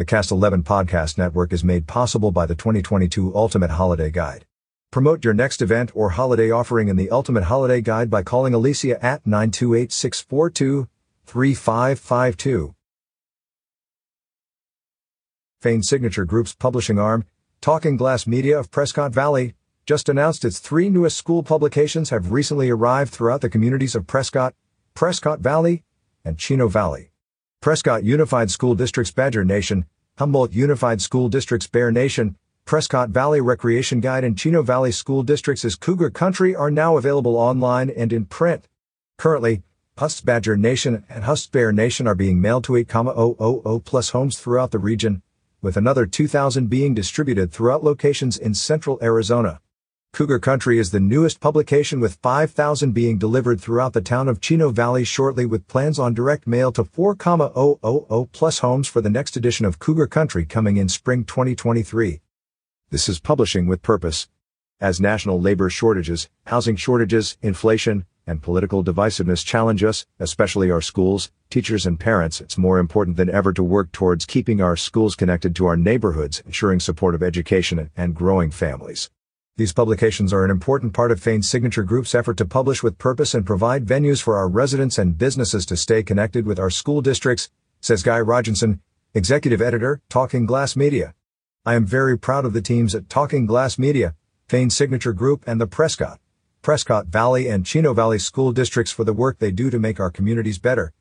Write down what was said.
The Cast 11 podcast network is made possible by the 2022 Ultimate Holiday Guide. Promote your next event or holiday offering in the Ultimate Holiday Guide by calling Alicia at 928 642 3552. Fane Signature Group's publishing arm, Talking Glass Media of Prescott Valley, just announced its three newest school publications have recently arrived throughout the communities of Prescott, Prescott Valley, and Chino Valley. Prescott Unified School District's Badger Nation, Humboldt Unified School District's Bear Nation, Prescott Valley Recreation Guide and Chino Valley School Districts' Cougar Country are now available online and in print. Currently, Hust's Badger Nation and Hust's Bear Nation are being mailed to 8,000 plus homes throughout the region, with another 2,000 being distributed throughout locations in central Arizona. Cougar Country is the newest publication with 5,000 being delivered throughout the town of Chino Valley shortly with plans on direct mail to 4,000 plus homes for the next edition of Cougar Country coming in spring 2023. This is publishing with purpose. As national labor shortages, housing shortages, inflation, and political divisiveness challenge us, especially our schools, teachers, and parents, it's more important than ever to work towards keeping our schools connected to our neighborhoods, ensuring support of education and growing families. These publications are an important part of Fane's Signature Group's effort to publish with purpose and provide venues for our residents and businesses to stay connected with our school districts, says Guy Rogenson, Executive Editor, Talking Glass Media. I am very proud of the teams at Talking Glass Media, Fane's Signature Group, and the Prescott, Prescott Valley and Chino Valley school districts for the work they do to make our communities better,